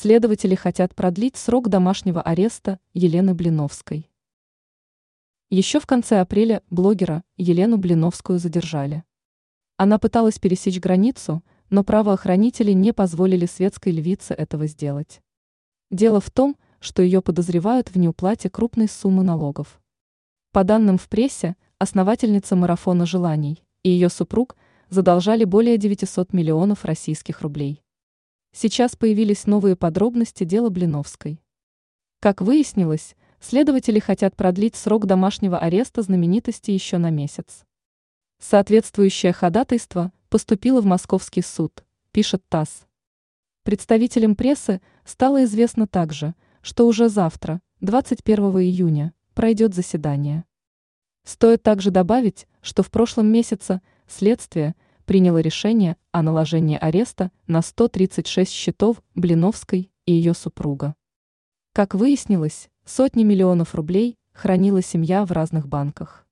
Следователи хотят продлить срок домашнего ареста Елены Блиновской. Еще в конце апреля блогера Елену Блиновскую задержали. Она пыталась пересечь границу, но правоохранители не позволили светской львице этого сделать. Дело в том, что ее подозревают в неуплате крупной суммы налогов. По данным в прессе, основательница марафона желаний и ее супруг задолжали более 900 миллионов российских рублей. Сейчас появились новые подробности дела Блиновской. Как выяснилось, следователи хотят продлить срок домашнего ареста знаменитости еще на месяц. Соответствующее ходатайство поступило в Московский суд, пишет ТАСС. Представителям прессы стало известно также, что уже завтра, 21 июня, пройдет заседание. Стоит также добавить, что в прошлом месяце следствие приняло решение о наложении ареста на 136 счетов Блиновской и ее супруга. Как выяснилось, сотни миллионов рублей хранила семья в разных банках.